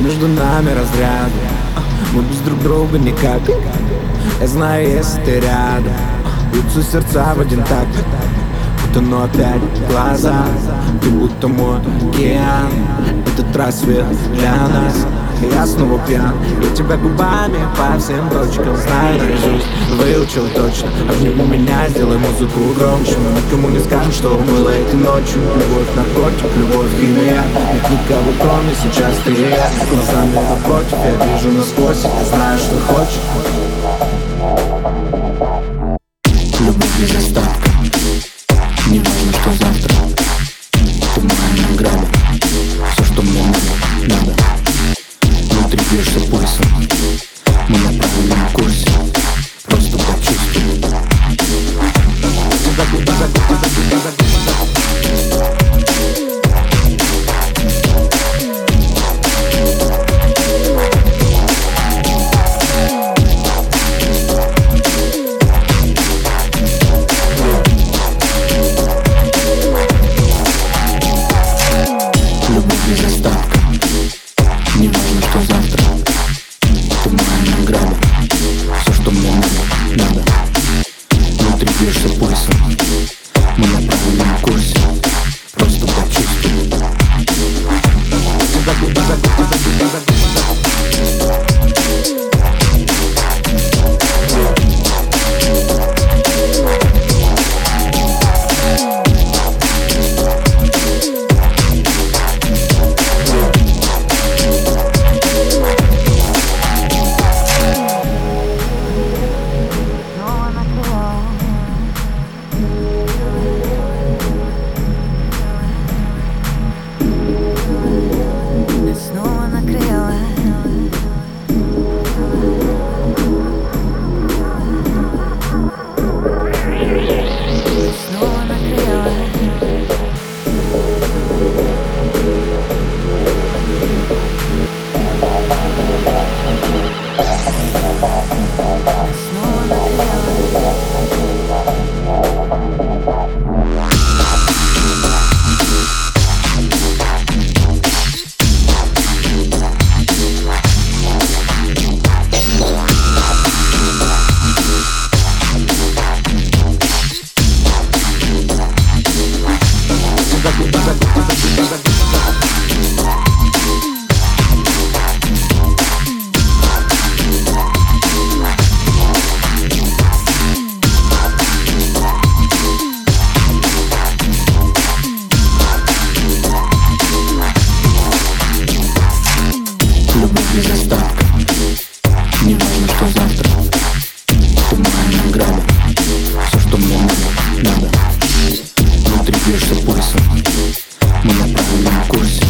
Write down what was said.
Между нами разряд. Мы без друг друга никак. Я знаю, если ты рядом Бьются сердца в один такт. Тону опять глаза Ты будто мой океан. Этот рассвет для нас я снова пьян Я тебя губами по всем точкам Знаю наизусть, выучил точно Обними меня, сделай музыку громче. Мы никому не скажем, что было этой ночью. Любовь, наркотик, любовь, химия Нет никого, кроме сейчас ты и я. Глазами напротив, я вижу насквозь Я знаю, что хочешь. Любовь без остатка poison. Small curso, curso, voy a pagar un curso.